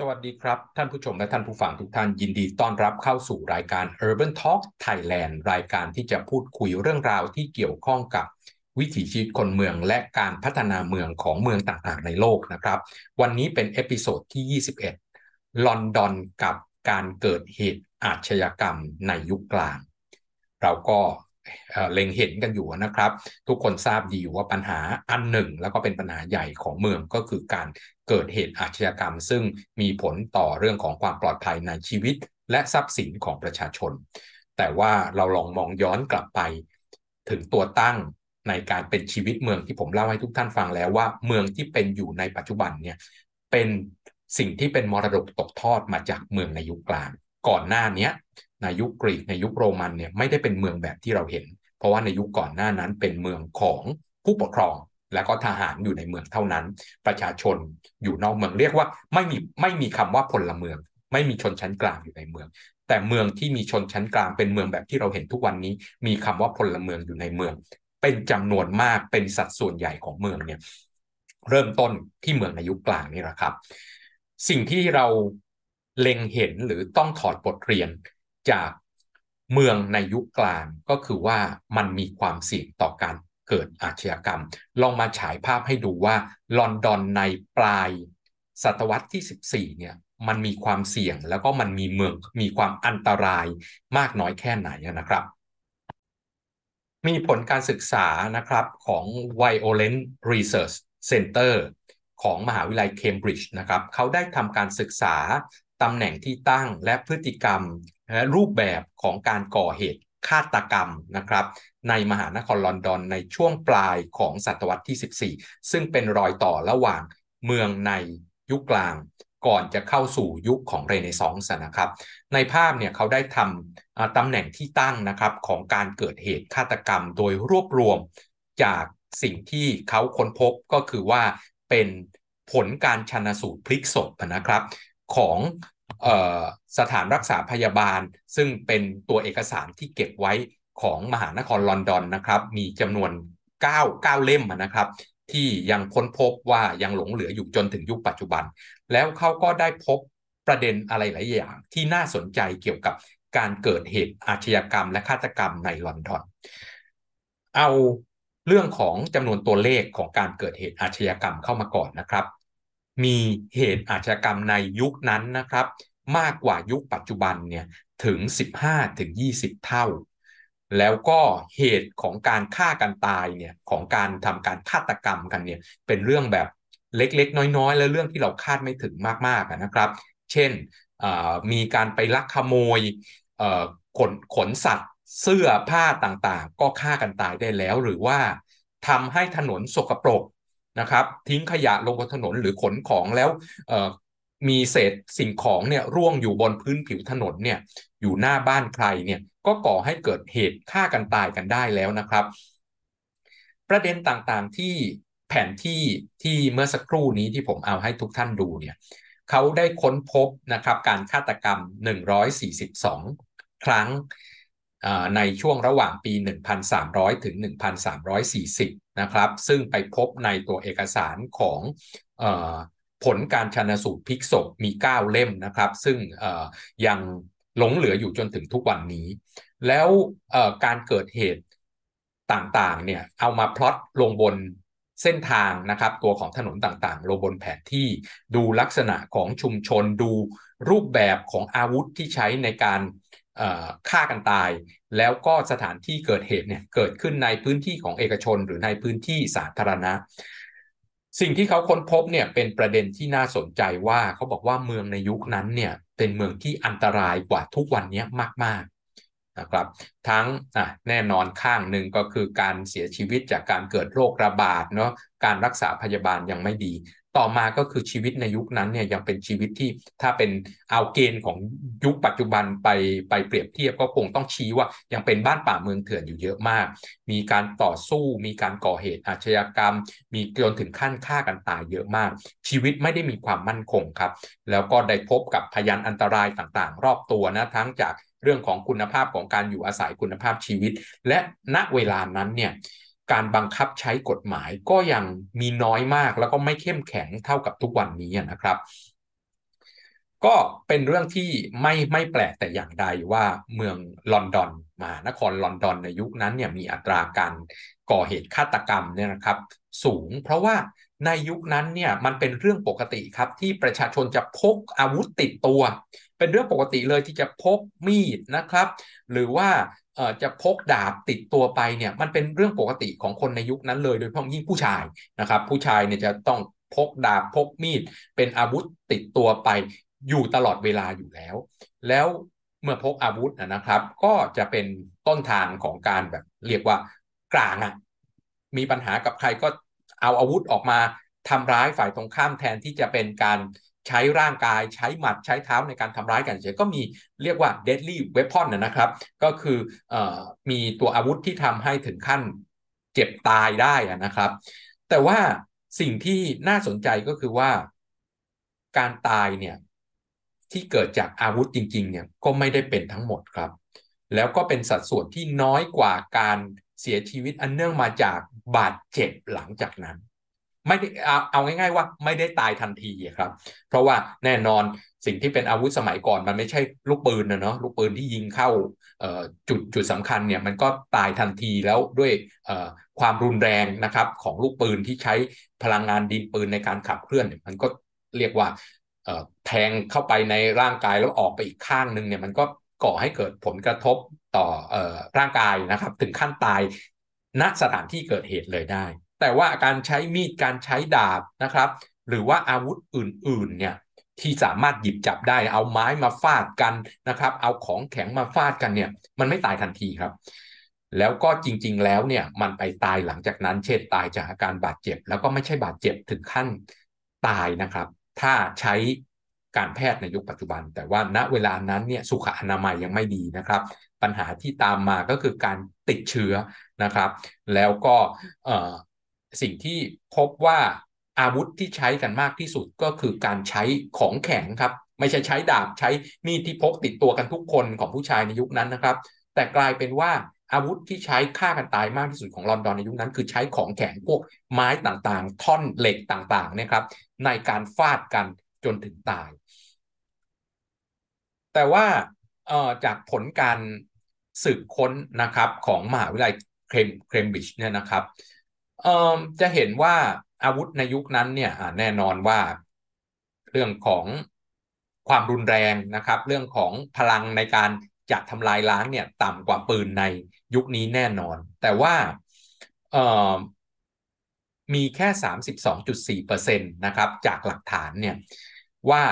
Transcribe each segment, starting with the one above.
สวัสดีครับ ท่านผู้ชมและท่านผู้ฟังทุกท่านยินดีต้อนรับเข้าสู่รายการ Urban Talk Thailand รายการที่จะพูดคุยเรื่องราวที่เกี่ยวข้องกับวิถีชีวิตคนเมืองและการพัฒนาเมืองของเมืองต่างๆในโลกนะครับ วันนี้เป็น episode ที่ 21 ลอนดอนกับการเกิดเหตุอาชญากรรมในยุคกลาง เราก็ เล็งเห็นกันอยู่นะครับ ทุกคนทราบดีว่าปัญหาอันหนึ่ง แล้วก็เป็นปัญหาใหญ่ของเมืองก็คือการเกิดเหตุอาชญากรรม ซึ่งมีผลต่อเรื่องของความปลอดภัยในชีวิต และทรัพย์สินของประชาชน แต่ว่าเราลองมองย้อนกลับไป ถึงตัวตั้งในการเป็นชีวิตเมืองที่ผมเล่าให้ทุกท่านฟังแล้วว่าเมืองที่เป็นอยู่ในปัจจุบันเนี่ยเป็นสิ่งที่เป็นมรดกตกทอดมาจากเมืองในยุคกลาง ก่อนหน้านี้ ในยุคกรีกในยุคโรมันเนี่ยไม่ได้เป็นเมืองแบบที่เราเห็น เพราะว่าในยุคก่อนหน้านั้นเป็นเมืองของผู้ปกครอง แล้วก็ทหารอยู่ในเมืองเท่านั้น ประชาชนอยู่นอกเมืองเรียกว่าไม่มีไม่มีคำว่าพลเมือง ไม่มีชนชั้นกลางอยู่ในเมือง แต่เมืองที่มีชนชั้นกลางเป็นเมืองแบบที่เราเห็นทุกวันนี้ มีคำว่าพลเมืองอยู่ในเมือง เป็นจำนวนมากเป็นสัดส่วนใหญ่ของเมืองเนี่ยเริ่มต้นที่เมืองในยุคกลางนี่แหละครับ สิ่งที่เราเล็งเห็นหรือต้องถอดบทเรียน จากเมืองในยุคกลางก็คือว่ามันมีความเสี่ยงต่อการเกิดอาชญากรรม ลองมาฉายภาพให้ดูว่าลอนดอนในปลายศตวรรษที่ 14 เนี่ยมันมีความเสี่ยงแล้วก็มันมีเมืองมีความอันตรายมากน้อยแค่ไหนนะครับ มีผลการศึกษานะครับของ Violent Research Center ของมหาวิทยาลัยเคมบริดจ์นะครับเขาได้ทำการศึกษา ตำแหน่งที่ตั้งและพฤติกรรมและรูปแบบของการก่อเหตุฆาตกรรมนะครับ ในมหานครลอนดอนในช่วงปลายของศตวรรษที่ 14 ซึ่งเป็นรอยต่อระหว่างเมืองในยุคกลาง ก่อนจะเข้าสู่ยุคของเรเนซองส์นะครับ ในภาพเนี่ยเขาได้ทำตำแหน่งที่ตั้งนะครับของการเกิดเหตุฆาตกรรม โดยรวบรวมจากสิ่งที่เขาค้นพบก็คือว่าเป็นผลการชันสูตรพลิกศพนะครับ ของสถานรักษาพยาบาล ซึ่งเป็นตัวเอกสารที่เก็บไว้ของมหานครลอนดอนนะครับ มีจำนวน 9 9 เล่มนะครับ ที่ยังค้นพบว่ายังหลงเหลืออยู่จนถึงยุคปัจจุบัน แล้วเขาก็ได้พบประเด็นอะไรหลายอย่าง ที่น่าสนใจเกี่ยวกับการเกิดเหตุอาชญากรรมและฆาตกรรมในลอนดอน เอาเรื่องของจำนวนตัวเลขของการเกิดเหตุอาชญากรรมเข้ามาก่อนนะครับ มีเหตุอาชญากรรมในยุคนั้นนะครับ มากกว่ายุคปัจจุบันเนี่ยถึง 15ถึง20 เท่า แล้วก็เหตุของการฆ่ากันตายเนี่ยของการทำการฆาตกรรมกันเนี่ยเป็นเรื่องแบบเล็กๆ น้อยๆ และเรื่องที่เราคาดไม่ถึงมากๆนะครับ เช่นมีการไปลักขโมยขนขนสัตว์เสื้อผ้าต่างๆ ก็ฆ่ากันตายได้แล้วหรือว่าทำให้ถนนสกปรก นะครับ ทิ้งขยะลงบนถนนหรือขนของแล้วมีเศษสิ่งของเนี่ยร่วงอยู่บนพื้นผิวถนนเนี่ยอยู่หน้าบ้านใครเนี่ยก็ก่อให้เกิดเหตุฆ่ากันตายกันได้แล้วนะครับ ประเด็นต่างๆที่แผนที่ที่เมื่อสักครู่นี้ที่ผมเอาให้ทุกท่านดูเนี่ยเขาได้ค้นพบนะครับการฆาตกรรม 142 ครั้ง ในช่วงระหว่างปี 1,300 ถึง 1,340 นะครับ ซึ่งไปพบในตัวเอกสารของผลการชันสูตรพิกศพมี 9 เล่มนะครับ ซึ่งยังหลงเหลืออยู่จนถึงทุกวันนี้ แล้วการเกิดเหตุต่างๆ เนี่ย เอามาพลอตลงบนเส้นทางนะครับ ตัวของถนนต่างๆลงบนแผนที่ดูลักษณะของชุมชนดูรูปแบบของอาวุธที่ใช้ในการ ฆ่ากันตาย แล้วก็สถานที่เกิดเหตุเนี่ยเกิดขึ้นในพื้นที่ของเอกชนหรือในพื้นที่สาธารณะ สิ่งที่เขาค้นพบเนี่ยเป็นประเด็นที่น่าสนใจว่าเขาบอกว่าเมืองในยุคนั้นเนี่ยเป็นเมืองที่อันตรายกว่าทุกวันนี้มาก ๆนะครับทั้งแน่นอนข้างหนึ่งก็คือการเสียชีวิตจากการเกิดโรคระบาดเนาะการรักษาพยาบาลยังไม่ดี ต่อมาก็คือชีวิตในยุคนั้นเนี่ยยังเป็นชีวิตที่ถ้าเป็นเอาเกณฑ์ของยุคปัจจุบันไปไปเปรียบเทียบก็คงต้องชี้ว่ายังเป็นบ้านป่าเมืองเถื่อนอยู่เยอะมาก มีการต่อสู้ มีการก่อเหตุอาชญากรรม มีจนถึงขั้นฆ่ากันตายเยอะมาก ชีวิตไม่ได้มีความมั่นคงครับ แล้วก็ได้พบกับพยานอันตรายต่างๆ รอบตัวนะทั้งจากเรื่องของคุณภาพของการอยู่อาศัยคุณภาพชีวิต และณเวลานั้นเนี่ย การบังคับใช้กฎหมายก็ยังมีน้อยมากแล้วก็ไม่เข้มแข็งเท่ากับทุกวันนี้นะครับ ก็เป็นเรื่องที่ไม่ไม่แปลกแต่อย่างใดว่าเมืองลอนดอนมานครลอนดอนในยุคนั้นเนี่ยมีอัตราการก่อเหตุฆาตกรรมเนี่ยนะครับสูง เพราะว่าในยุคนั้นเนี่ยมันเป็นเรื่องปกติครับที่ประชาชนจะพกอาวุธติดตัว เป็นเรื่องปกติเลยที่จะพกมีดนะครับ หรือว่า จะพกดาบติดตัวไปเนี่ยมันเป็นเรื่องปกติของคนในยุคนั้นเลย โดยเฉพาะยิ่งผู้ชายนะครับ ผู้ชายเนี่ยจะต้องพกดาบพกมีด เป็นอาวุธติดตัวไปอยู่ตลอดเวลาอยู่แล้ว แล้วเมื่อพกอาวุธนะครับ ก็จะเป็นต้นทางของการแบบเรียกว่ากลางอะมีปัญหากับใครก็เอาอาวุธออกมาทำร้ายฝ่ายตรงข้ามแทนที่จะเป็นการ ใช้ร่างกายใช้หมัดใช้เท้าในการทำร้ายกันเฉยก็มีเรียกว่า deadly weapon นะครับ ก็คืออมีตัวอาวุธที่ทำให้ถึงขั้นเจ็บตายได้นะครับ แต่ว่าสิ่งที่น่าสนใจก็คือว่าการตายเนี่ยที่เกิดจากอาวุธจริงๆเนี่ยก็ไม่ได้เป็นทั้งหมดครับ แล้วก็เป็นสัดส่วนที่น้อยกว่าการเสียชีวิตอันเนื่องมาจากบาดเจ็บหลังจากนั้น ไม่ได้เอาเอาง่าย ๆ ว่าไม่ได้ตายทันทีครับ เพราะว่าแน่นอนสิ่งที่เป็นอาวุธสมัยก่อนมันไม่ใช่ลูกปืนนะเนาะลูกปืนที่ยิงเข้าจุดจุดสำคัญเนี่ยมันก็ตายทันทีแล้วด้วยความรุนแรงนะครับของลูกปืนที่ใช้พลังงานดินปืนในการขับเคลื่อน มันก็เรียกว่าแทงเข้าไปในร่างกายแล้วออกไปอีกข้างหนึ่งเนี่ยมันก็ก่อให้เกิดผลกระทบต่ออร่างกายนะครับ ถึงขั้นตายณสถานที่เกิดเหตุเลยได้ แต่ว่าการใช้มีดการใช้ดาบนะครับ หรือว่าอาวุธอื่นๆเนี่ยที่สามารถหยิบจับได้เอาไม้มาฟาดกันนะครับ เอาของแข็งมาฟาดกันเนี่ย มันไม่ตายทันทีครับ แล้วก็จริง ๆ แล้วเนี่ยมันไปตายหลังจากนั้น เช่นตายจากอาการบาดเจ็บ แล้วก็ไม่ใช่บาดเจ็บถึงขั้นตายนะครับ ถ้าใช้การแพทย์ในยุคปัจจุบัน แต่ว่าณเวลานั้นเนี่ยสุขอนามัยยังไม่ดีนะครับ ปัญหาที่ตามมาก็คือการติดเชื้อนะครับ แล้วก็ สิ่งที่พบว่าอาวุธที่ใช้กันมากที่สุดก็คือการใช้ของแข็งครับ ไม่ใช่ใช้ดาบใช้มีดที่พกติดตัวกันทุกคนของผู้ชายในยุคนั้นนะครับ แต่กลายเป็นว่าอาวุธที่ใช้ฆ่ากันตายมากที่สุดของลอนดอนในยุคนั้น คือใช้ของแข็งพวกไม้ต่างๆ ท่อนเหล็กต่างๆนะครับ ในการฟาดกันจนถึงตาย แต่ว่าจากผลการสืบค้นนะครับของมหาวิทยาลัยเครมเคมบริดจ์เนี่ยนะครับ จะเห็นว่าอาวุธในยุคนั้นเนี่ยแน่นอนว่าเรื่องของความรุนแรงนะครับ เรื่องของพลังในการจะทำลายล้างเนี่ยต่ำกว่าปืนในยุคนี้แน่นอน แต่ว่ามีแค่ 32.4%นะครับจากหลักฐานเนี่ยว่า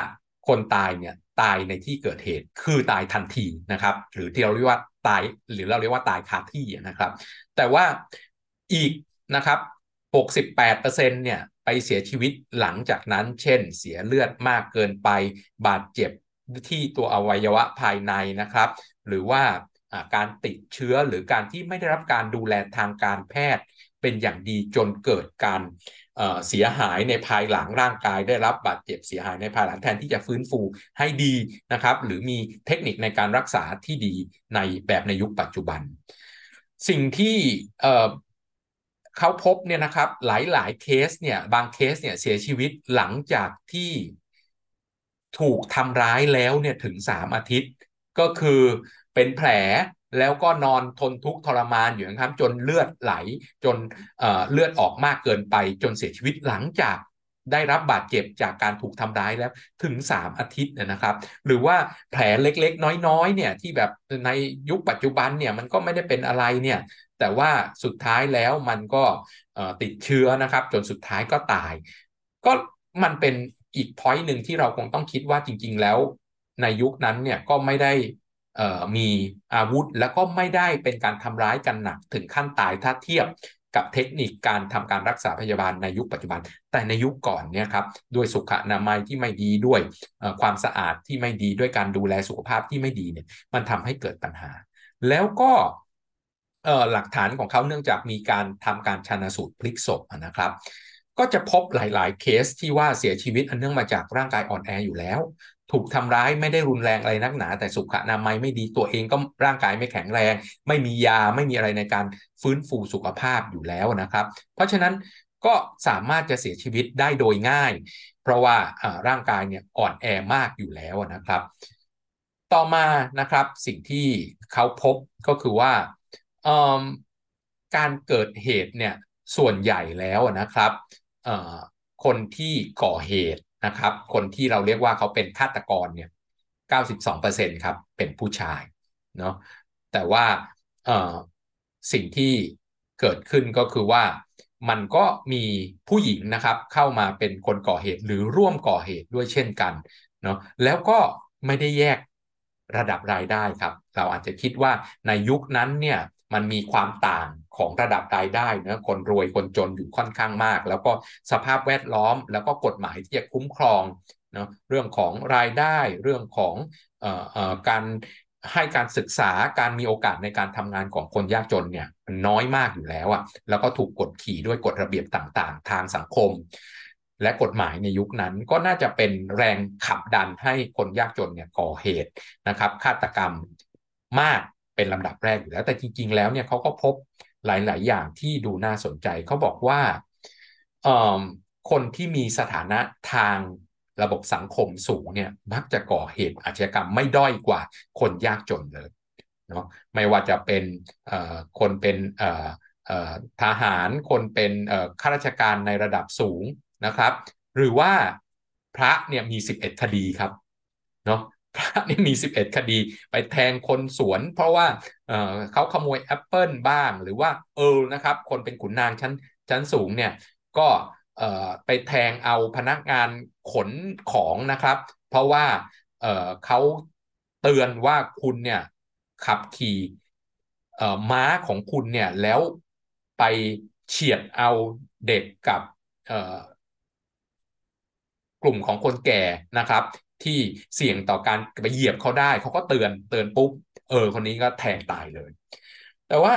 คนตายเนี่ยตายในที่เกิดเหตุคือตายทันทีนะครับ หรือที่เราเรียกว่าตายหรือเราเรียกว่าตายคาที่นะครับ แต่ว่าอีก นะครับ68%เนี่ยไปเสียชีวิตหลังจากนั้น เช่น เสียเลือดมากเกินไป บาดเจ็บที่ตัวอวัยวะภายในนะครับ หรือว่าการติดเชื้อหรือการที่ไม่ได้รับการดูแลทางการแพทย์เป็นอย่างดีจนเกิดการเสียหายในภายหลังร่างกาย ได้รับบาดเจ็บเสียหายในภายหลังแทนที่จะฟื้นฟูให้ดีนะครับ หรือมีเทคนิคในการรักษาที่ดีในแบบในยุคปัจจุบัน สิ่งที่ เขาพบเนี่ยนะครับหลายๆเคสเนี่ยบางเคสเนี่ยเสียชีวิตหลังจากที่ถูกทำร้ายแล้วเนี่ยถึงสามอาทิตย์ ก็คือเป็นแผลแล้วก็นอนทนทุกข์ทรมานอยู่นะครับจนเลือดไหลจนเเลือดออกมากเกินไปจนเสียชีวิตหลังจาก ได้รับบาดเจ็บจากการถูกทำร้ายแล้วถึง 3 อาทิตย์นะครับ หรือว่าแผลเล็กๆ น้อยๆเนี่ยที่แบบในยุคปัจจุบันเนี่ยมันก็ไม่ได้เป็นอะไรเนี่ยแต่ว่าสุดท้ายแล้วมันก็ติดเชื้อนะครับ จนสุดท้ายก็ตาย ก็มันเป็นอีกพอยต์หนึ่งที่เราคงต้องคิดว่าจริง ๆ แล้ว ในยุคนั้นเนี่ยก็ไม่ได้มีอาวุธแล้วก็ไม่ได้เป็นการทำร้ายกันหนักถึงขั้นตายถ้าเทียบ กับเทคนิคการทำการรักษาพยาบาลในยุคปัจจุบัน แต่ในยุคก่อนเนี่ยครับด้วยสุขอนามัยที่ไม่ดีด้วยความสะอาดที่ไม่ดีด้วยการดูแลสุขภาพที่ไม่ดีเนี่ยมันทำให้เกิดปัญหา แล้วก็หลักฐานของเขาเนื่องจากมีการทำการชันสูตรพลิกศพนะครับก็จะพบหลาย ๆ เคสที่ว่าเสียชีวิตอันเนื่องมาจากร่างกายอ่อนแออยู่แล้ว ถูกทำร้ายไม่ได้รุนแรงอะไรนักหนา แต่สุขอนามัยไม่ดีตัวเองก็ร่างกายไม่แข็งแรง ไม่มียาไม่มีอะไรในการฟื้นฟูสุขภาพอยู่แล้วนะครับ เพราะฉะนั้นก็สามารถจะเสียชีวิตได้โดยง่าย เพราะว่าร่างกายเนี่ยอ่อนแอมากอยู่แล้วนะครับ ต่อมานะครับสิ่งที่เขาพบก็คือว่าการเกิดเหตุเนี่ยส่วนใหญ่แล้วนะครับคนที่ก่อเหตุ นะครับ คนที่เราเรียกว่าเขาเป็นฆาตกรเนี่ย92%ครับ เป็นผู้ชายเนาะแต่ว่าสิ่งที่เกิดขึ้นก็คือว่ามันก็มีผู้หญิงนะครับเข้ามาเป็นคนก่อเหตุหรือร่วมก่อเหตุด้วยเช่นกันเนาะแล้วก็ไม่ได้แยกระดับรายได้ครับ เราอาจจะคิดว่าในยุคนั้นเนี่ย มันมีความต่างของระดับรายได้นะคนรวยคนจนอยู่ค่อนข้างมาก แล้วก็สภาพแวดล้อม แล้วก็กฎหมายที่จะคุ้มครองเนาะเรื่องของรายได้เรื่องของออการให้การศึกษาการมีโอกาสในการทำงานของคนยากจนเนี่ยมันน้อยมากอยู่แล้วอะ่ะแล้วก็ถูกกดขี่ด้วยกฎระเบียบต่างๆ ทางสังคม และกฎหมายในยุคนั้นก็น่าจะเป็นแรงขับดันให้คนยากจนเนี่ยก่อเหตุนะครับฆาตกรรมมาก เป็นลำดับแรกอยู่แล้ว แต่จริง ๆ แล้วเนี่ยเขาก็พบหลาย ๆ อย่างที่ดูน่าสนใจเขาบอกว่าคนที่มีสถานะทางระบบสังคมสูงเนี่ยมักจะก่อเหตุอาชญากรรมไม่ด้อยกว่าคนยากจนเลยเนาะไม่ว่าจะเป็นคนเป็นทหารคนเป็นข้าราชการในระดับสูงนะครับ หรือว่าพระเนี่ยมี 11 คดีครับเนาะ พระนี่มี 11 คดี ไปแทงคนสวน เพราะว่าเขาขโมยแอปเปิลบ้าง หรือว่าเออนะครับ คนเป็นขุนนางชั้นชั้นสูงเนี่ย ก็ไปแทงเอาพนักงานขนของนะครับ เพราะว่าเขาเตือนว่าคุณเนี่ยขับขี่ม้าของคุณเนี่ยแล้วไปเฉียดเอาเด็กกับกลุ่มของคนแก่นะครับ ที่เสี่ยงต่อการไปเหยียบเขาได้ เขาก็เตือนเตือนปุ๊บเออ คนนี้ก็แทงตายเลย แต่ว่า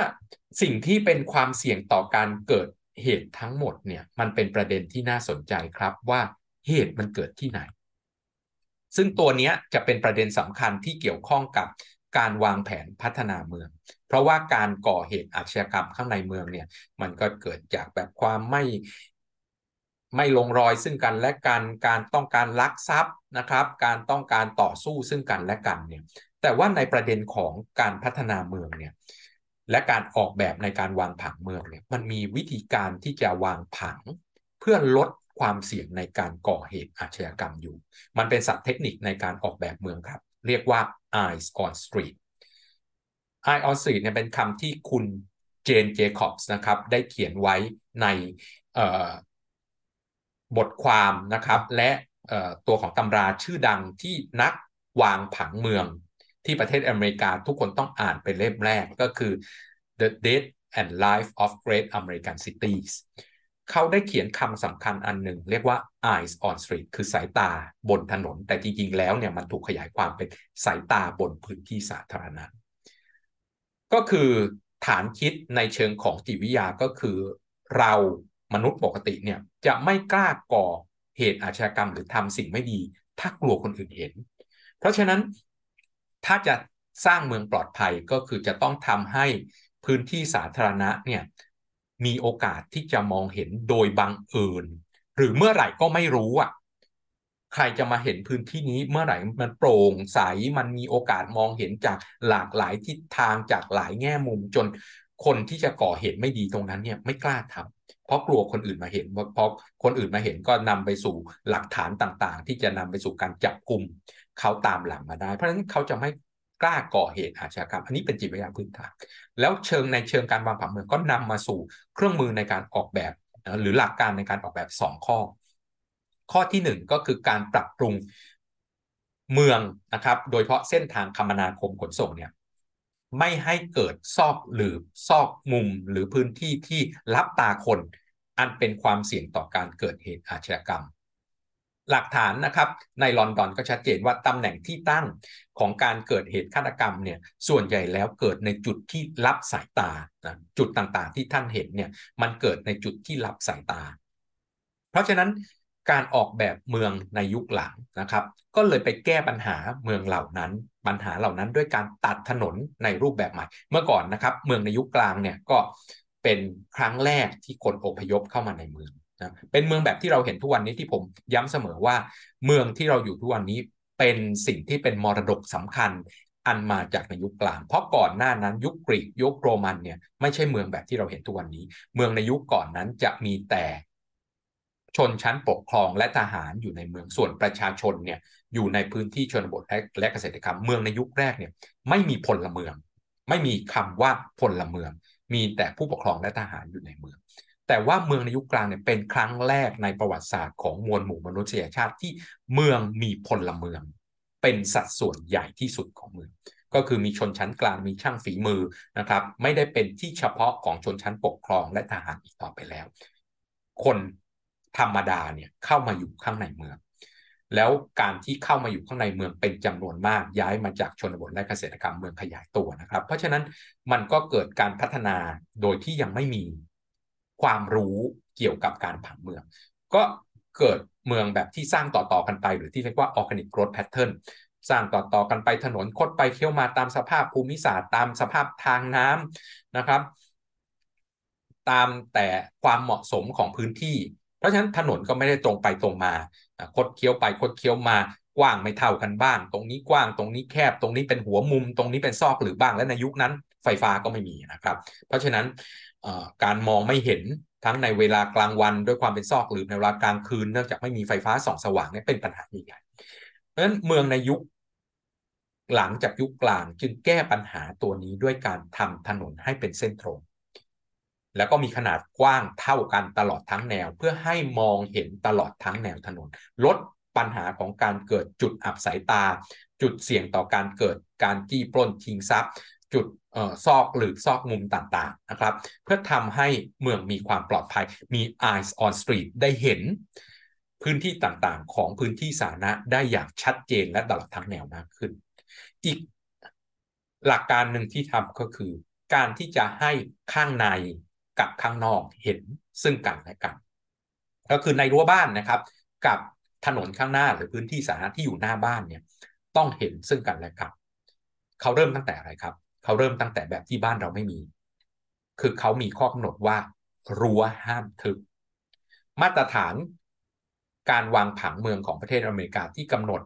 สิ่งที่เป็นความเสี่ยงต่อการเกิดเหตุทั้งหมดเนี่ย มันเป็นประเด็นที่น่าสนใจครับว่าเหตุมันเกิดที่ไหน ซึ่งตัวนี้จะเป็นประเด็นสำคัญที่เกี่ยวข้องกับการวางแผนพัฒนาเมือง เพราะว่าการก่อเหตุอาชญากรรมข้างในเมืองเนี่ย มันก็เกิดจากแบบความไม่ ไม่ลงรอยซึ่งกันและกัน การต้องการลักทรัพย์นะครับ การต้องการต่อสู้ซึ่งกันและกันเนี่ย แต่ว่าในประเด็นของการพัฒนาเมืองเนี่ย และการออกแบบในการวางผังเมืองเนี่ย มันมีวิธีการที่จะวางผัง เพื่อลดความเสี่ยงในการก่อเหตุอาชญากรรมอยู่ มันเป็นศัพท์เทคนิคในการออกแบบเมืองครับ เรียกว่า eyes on street eye on street เนี่ยเป็นคำที่คุณเจนเจคอบส์นะครับ ได้เขียนไว้ใน บทความนะครับ และตัวของตำราชื่อดังที่นักวางผังเมืองที่ประเทศอเมริกาทุกคนต้องอ่านเป็นเล่มแรกก็คือ The Death and Life of Great American Cities เขาได้เขียนคำสำคัญอันหนึ่งเรียกว่า eyes on street คือสายตาบนถนน แต่จริง ๆ แล้วเนี่ยมันถูกขยายความเป็นสายตาบนพื้นที่สาธารณะ ก็คือฐานคิดในเชิงของจิตวิทยาก็คือเรา มนุษย์ปกติเนี่ยจะไม่กล้าก่อเหตุอาชญากรรมหรือทำสิ่งไม่ดี ถ้ากลัวคนอื่นเห็น เพราะฉะนั้นถ้าจะสร้างเมืองปลอดภัยก็คือจะต้องทำให้พื้นที่สาธารณะเนี่ยมีโอกาสที่จะมองเห็นโดยบังเอิญหรือเมื่อไหร่ก็ไม่รู้อะใครจะมาเห็นพื้นที่นี้เมื่อไหร่มันโปร่งใสมันมีโอกาสมองเห็นจากหลากหลายทิศทางจากหลายแง่มุมจนคนที่จะก่อเหตุไม่ดีตรงนั้นเนี่ยไม่กล้าทำ เพราะกลัวคนอื่นมาเห็นเพราะคนอื่นมาเห็นก็นำไปสู่หลักฐานต่างๆ ที่จะนำไปสู่การจับกลุ่มเขาตามหลังมาได้ เพราะฉะนั้นเขาจะไม่กล้าก่อเหตุอาชญากรรม อันนี้เป็นจิตวิทยาพื้นฐานแล้วเชิงในเชิงการวางผังเมืองก็นำมาสู่เครื่องมือในการออกแบบ หรือหลักการในการออกแบบ 2 ข้อ ข้อที่ 1 ก็คือการปรับปรุงเมืองนะครับ โดยเฉพาะเส้นทางคมนาคมขนส่งเนี่ย ไม่ให้เกิดซอกหรือซอกมุมหรือพื้นที่ที่รับตาคน อันเป็นความเสี่ยงต่อการเกิดเหตุอาชญากรรม หลักฐานนะครับในลอนดอนก็ชัดเจนว่าตำแหน่งที่ตั้งของการเกิดเหตุฆาตกรรมเนี่ยส่วนใหญ่แล้วเกิดในจุดที่รับสายตาจุดต่างๆ ที่ท่านเห็นเนี่ยมันเกิดในจุดที่รับสายตา เพราะฉะนั้น การออกแบบเมืองในยุคหลังนะครับ ก็เลยไปแก้ปัญหาเมืองเหล่านั้น ปัญหาเหล่านั้นด้วยการตัดถนนในรูปแบบใหม่ เมื่อก่อนนะครับ เมืองในยุคกลางเนี่ยก็เป็นครั้งแรกที่คนอพยพเข้ามาในเมืองนะเป็นเมืองแบบที่เราเห็นทุกวันนี้ที่ผมย้ำเสมอว่า เมืองที่เราอยู่ทุกวันนี้เป็นสิ่งที่เป็นมรดกสำคัญอันมาจากในยุคกลาง เพราะก่อนหน้านั้นยุคกรีกยุคโรมันเนี่ยไม่ใช่เมืองแบบที่เราเห็นทุกวันนี้ เมืองในยุคก่อนนั้นจะมีแต่ ชนชั้นปกครองและทหารอยู่ในเมืองส่วนประชาชนเนี่ยอยู่ในพื้นที่ชนบทและเกษตรกรรมเมืองในยุคแรกเนี่ยไม่มีพลเมือง ไม่มีคำว่าพลเมือง มีแต่ผู้ปกครองและทหารอยู่ในเมือง แต่ว่าเมืองในยุคกลางเนี่ยเป็นครั้งแรกในประวัติศาสตร์ของมวลหมู่มนุษยชาติที่เมืองมีพลเมือง เป็นสัดส่วนใหญ่ที่สุดของเมืองก็คือมีชนชั้นกลางมีช่างฝีมือนะครับ ไม่ได้เป็นที่เฉพาะของชนชั้นปกครองและทหารอีกต่อไปแล้ว คน ธรรมดาเนี่ยเข้ามาอยู่ข้างในเมือง แล้วการที่เข้ามาอยู่ข้างในเมืองเป็นจำนวนมากย้ายมาจากชนบทและเกษตรกรรมเมืองขยายตัวนะครับ เพราะฉะนั้นมันก็เกิดการพัฒนาโดยที่ยังไม่มีความรู้เกี่ยวกับการผังเมือง ก็เกิดเมืองแบบที่สร้างต่อๆกันไป หรือที่เรียกว่า organic growth pattern สร้างต่อๆกันไปถนนคดไปเคี้ยวมาตามสภาพภูมิศาสตร์ ตามสภาพทางน้ำนะครับ ตามแต่ความเหมาะสมของพื้นที่ เพราะฉะนั้นถนนก็ไม่ได้ตรงไปตรงมาคดเคี้ยวไปคดเคี้ยวมากว้างไม่เท่ากันบ้าง ตรงนี้กว้างตรงนี้แคบตรงนี้เป็นหัวมุม ตรงนี้เป็นซอกหรือบ้างและในยุคนั้นไฟฟ้าก็ไม่มีนะครับ เพราะฉะนั้นการมองไม่เห็นทั้งในเวลากลางวันด้วยความเป็นซอกหรือในเวลากลางคืนเนื่องจากไม่มีไฟฟ้าส่องสว่างนี่เป็นปัญหาใหญ่เพราะฉะนั้นเมืองในยุคหลังจากยุคกลางจึงแก้ปัญหาตัวนี้ด้วยการทำถนนให้เป็นเส้นตรง แล้วก็มีขนาดกว้างเท่ากันตลอดทั้งแนว เพื่อให้มองเห็นตลอดทั้งแนวถนน ลดปัญหาของการเกิดจุดอับสายตา จุดเสี่ยงต่อการเกิดการจี้ปล้นชิงทรัพย์ จุดซอกหรือซอกมุมต่างๆนะครับ เพื่อทำให้เมืองมีความปลอดภัยมี eyes on street ได้เห็นพื้นที่ต่างๆ ของพื้นที่สาธารณะได้อย่างชัดเจนและตลอดทั้งแนวมากขึ้น อีกหลักการหนึ่งที่ทำก็คือ การที่จะให้ข้างใน กับข้างนอกเห็นซึ่งกันและกัน ก็คือในรั้วบ้านนะครับ กับถนนข้างหน้าหรือพื้นที่สาธารณะที่อยู่หน้าบ้านเนี่ยต้องเห็นซึ่งกันและกันเขาเริ่มตั้งแต่อะไรครับ เขาเริ่มตั้งแต่แบบที่บ้านเราไม่มี คือเขามีข้อกำหนดว่ารั้วห้ามทึบมาตรฐานการวางผังเมืองของประเทศอเมริกาที่กำหนด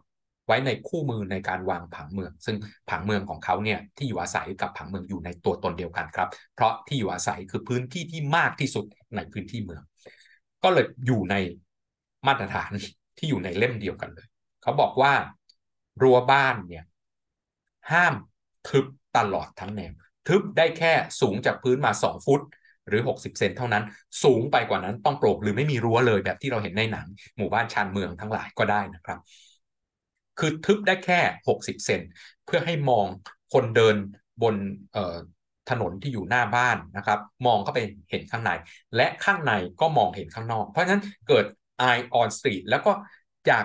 ว้ในคู่มือในการวางผังเมือง ซึ่งผังเมืองของเขาเนี่ยที่อยู่อาศัยกับผังเมืองอยู่ในตัวตนเดียวกันครับ เพราะที่อยู่อาศัยคือพื้นที่ที่มากที่สุดในพื้นที่เมือง ก็เลยอยู่ในมาตรฐานที่อยู่ในเล่มเดียวกันเลย เขาบอกว่ารั้วบ้านเนี่ยห้ามทึบตลอดทั้งแนว ทึบได้แค่สูงจากพื้นมา 2 ฟุตหรือ 60 เซนเท่านั้น สูงไปกว่านั้นต้องโปร่งหรือไม่มีรั้วเลยแบบที่เราเห็นในหนัง หมู่บ้านชานเมืองทั้งหลายก็ได้นะครับ คือทึบได้แค่ 60 เซนเพื่อให้มองคนเดินบนถนนที่อยู่หน้าบ้านนะครับ มองเข้าไปเห็นข้างใน และข้างในก็มองเห็นข้างนอก เพราะฉะนั้นเกิด eye on street แล้วก็จาก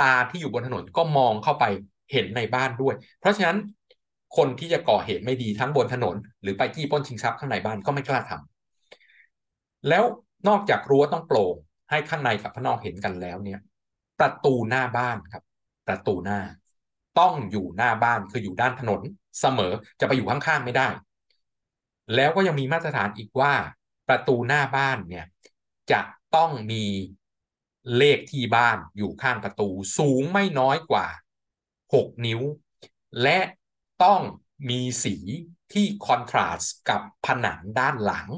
ตาที่อยู่บนถนนก็มองเข้าไปเห็นในบ้านด้วย เพราะฉะนั้นคนที่จะก่อเหตุไม่ดีทั้งบนถนน หรือไปจี้ป้นชิงทรัพย์ข้างในบ้านก็ไม่กล้าทำแล้วนอกจากรั้วต้องโปร่งให้ข้างในกับข้างนอกเห็นกันแล้วเนี่ย ประตูหน้าบ้านครับ ประตูหน้า ต้องอยู่หน้าบ้านคืออยู่ด้านถนนเสมอจะไปอยู่ข้างๆไม่ได้ แล้วก็ยังมีมาตรฐานอีกว่า ประตูหน้าบ้านเนี่ย จะต้องมีเลขที่บ้านอยู่ข้างประตู สูงไม่น้อยกว่า 6 นิ้ว และต้องมีสีที่คอนทราสต์กับผนังด้านหลัง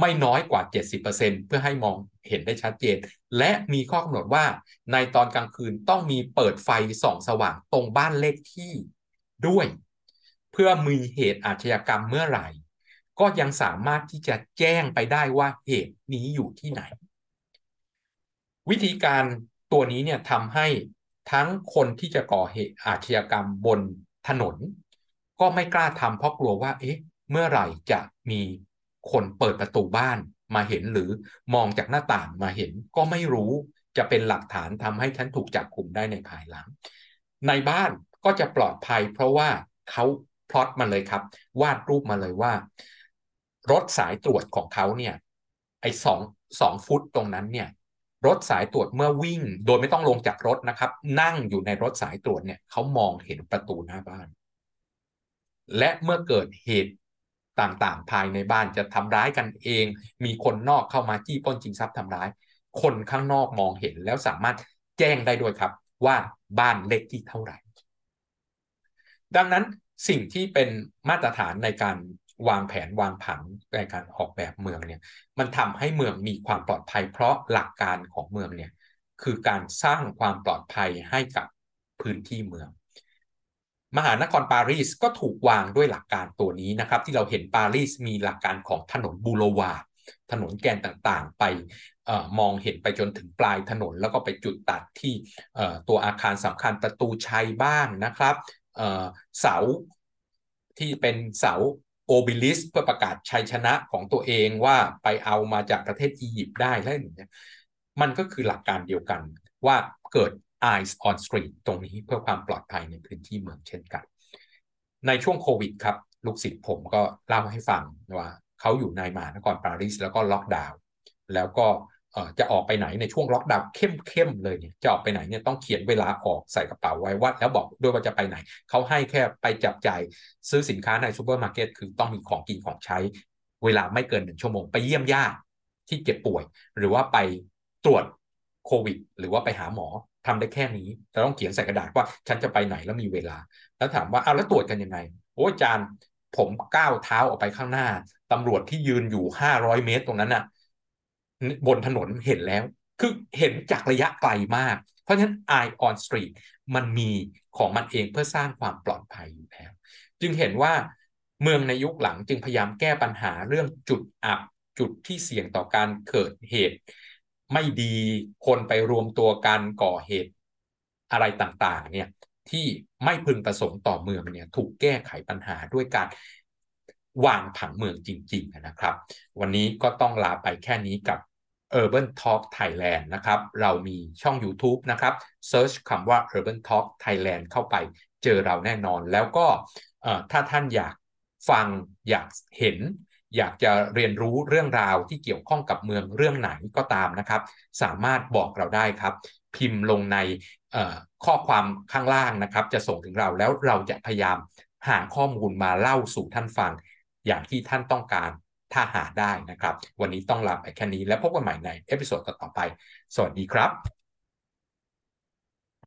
ไม่น้อยกว่า 70%เพื่อให้มอง เห็นได้ชัดเจน และมีข้อกำหนดว่าในตอนกลางคืนต้องมีเปิดไฟส่องสว่างตรงบ้านเลขที่ด้วย เพื่อมีเหตุอาชญากรรมเมื่อไหร่ ก็ยังสามารถที่จะแจ้งไปได้ว่าเหตุนี้อยู่ที่ไหน วิธีการตัวนี้เนี่ยทำให้ทั้งคนที่จะก่อเหตุอาชญากรรมบนถนน ก็ไม่กล้าทำเพราะกลัวว่า เอ๊ะ เมื่อไหร่จะมีคนเปิดประตูบ้าน มาเห็นหรือมองจากหน้าต่างมาเห็นก็ไม่รู้จะเป็นหลักฐานทำให้ฉันถูกจับกลุ่มได้ในภายหลัง ในบ้านก็จะปลอดภัย เพราะว่าเขาพลอตมาเลยครับ วาดรูปมาเลยว่า รถสายตรวจของเขาเนี่ย ไอ้สองสองฟุตตรงนั้นเนี่ย รถสายตรวจเมื่อวิ่ง โดยไม่ต้องลงจากรถนะครับ นั่งอยู่ในรถสายตรวจเนี่ยเขามองเห็นประตูหน้าบ้าน และเมื่อเกิดเหตุ ต่างๆ ภายในบ้านจะทำร้ายกันเอง มีคนนอกเข้ามาจี้ป้นจิงทรัพย์ทำร้าย คนข้างนอกมองเห็นแล้วสามารถแจ้งได้ด้วยครับ ว่าบ้านเลขที่เท่าไหร่ ดังนั้นสิ่งที่เป็นมาตรฐานในการวางแผนวางผังในการออกแบบเมืองเนี่ยมันทำให้เมืองมีความปลอดภัย เพราะหลักการของเมืองเนี่ยคือการสร้างความปลอดภัยให้กับพื้นที่เมือง มหานครปารีสก็ถูกวางด้วยหลักการตัวนี้นะครับ ที่เราเห็นปารีสมีหลักการของถนน boulevard ถนนแกนต่างๆ ไปเออมองเห็นไปจนถึงปลายถนน แล้วก็ไปจุดตัดที่ตัวอาคารสำคัญประตูชัยบ้างนะครับเสาที่เป็นเสา obelisk เพื่อประกาศชัยชนะของตัวเองว่าไปเอามาจากประเทศอียิปต์ได้แล้วอย่างเงี้ยมันก็คือหลักการเดียวกันว่าเกิด eyes on street ตรงนี้เพื่อความปลอดภัยในพื้นที่เมืองเช่นกัน ในช่วงโควิดครับ ลูกศิษย์ผมก็เล่าให้ฟังว่าเขาอยู่ในมหานครปารีสแล้วก็ล็อกดาวน์แล้วก็จะออกไปไหนในช่วงล็อกดาวน์เข้มๆเลยเนี่ยจะออกไปไหนเนี่ยต้องเขียนเวลาออกใส่กระเป๋าไว้ว่าแล้วบอกด้วยว่าจะไปไหน เขาให้แค่ไปจับจ่ายซื้อสินค้าในซูเปอร์มาร์เก็ตคือต้องมีของกินของใช้ เวลาไม่เกินหนึ่งชั่วโมงไปเยี่ยมญาติที่เจ็บป่วย หรือว่าไปตรวจโควิด หรือว่าไปหาหมอ ทำได้แค่นี้แต่ต้องเขียนใส่กระดาษว่าฉันจะไปไหนแล้วมีเวลา แล้วถามว่าเอาแล้วตรวจกันยังไงโอ้อาจารย์ผมก้าวเท้าออกไปข้างหน้าตำรวจที่ยืนอยู่ห้าร้อยเมตรตรงนั้นน่ะ บนถนนเห็นแล้ว คือเห็นจากระยะไกลมาก เพราะฉะนั้น Eye on Street มันมีของมันเองเพื่อสร้างความปลอดภัยอยู่แล้ว จึงเห็นว่าเมืองในยุคหลังจึงพยายามแก้ปัญหาเรื่องจุดอับจุดที่เสี่ยงต่อการเกิดเหตุ ไม่ดีคนไปรวมตัวกันก่อเหตุอะไรต่างๆ เนี่ยที่ไม่พึงประสงค์ต่อเมืองเนี่ยถูกแก้ไขปัญหาด้วยการวางผังเมืองจริง ๆ นะครับ วันนี้ก็ต้องลาไปแค่นี้กับ Urban Talk Thailand นะครับ เรามีช่อง YouTube นะครับ Search คำว่า Urban Talk Thailand เข้าไปเจอเราแน่นอน แล้วก็ถ้าท่านอยากฟังอยากเห็น อยากจะเรียนรู้เรื่องราวที่เกี่ยวข้องกับเมืองเรื่องไหนก็ตามนะครับ สามารถบอกเราได้ครับ พิมพ์ลงในข้อความข้างล่างนะครับ จะส่งถึงเราแล้วเราจะพยายามหาข้อมูลมาเล่าสู่ท่านฟัง อย่างที่ท่านต้องการถ้าหาได้นะครับ วันนี้ต้องลาไปแค่นี้แล้วพบกันใหม่ใน episode ต่อไป สวัสดีครับ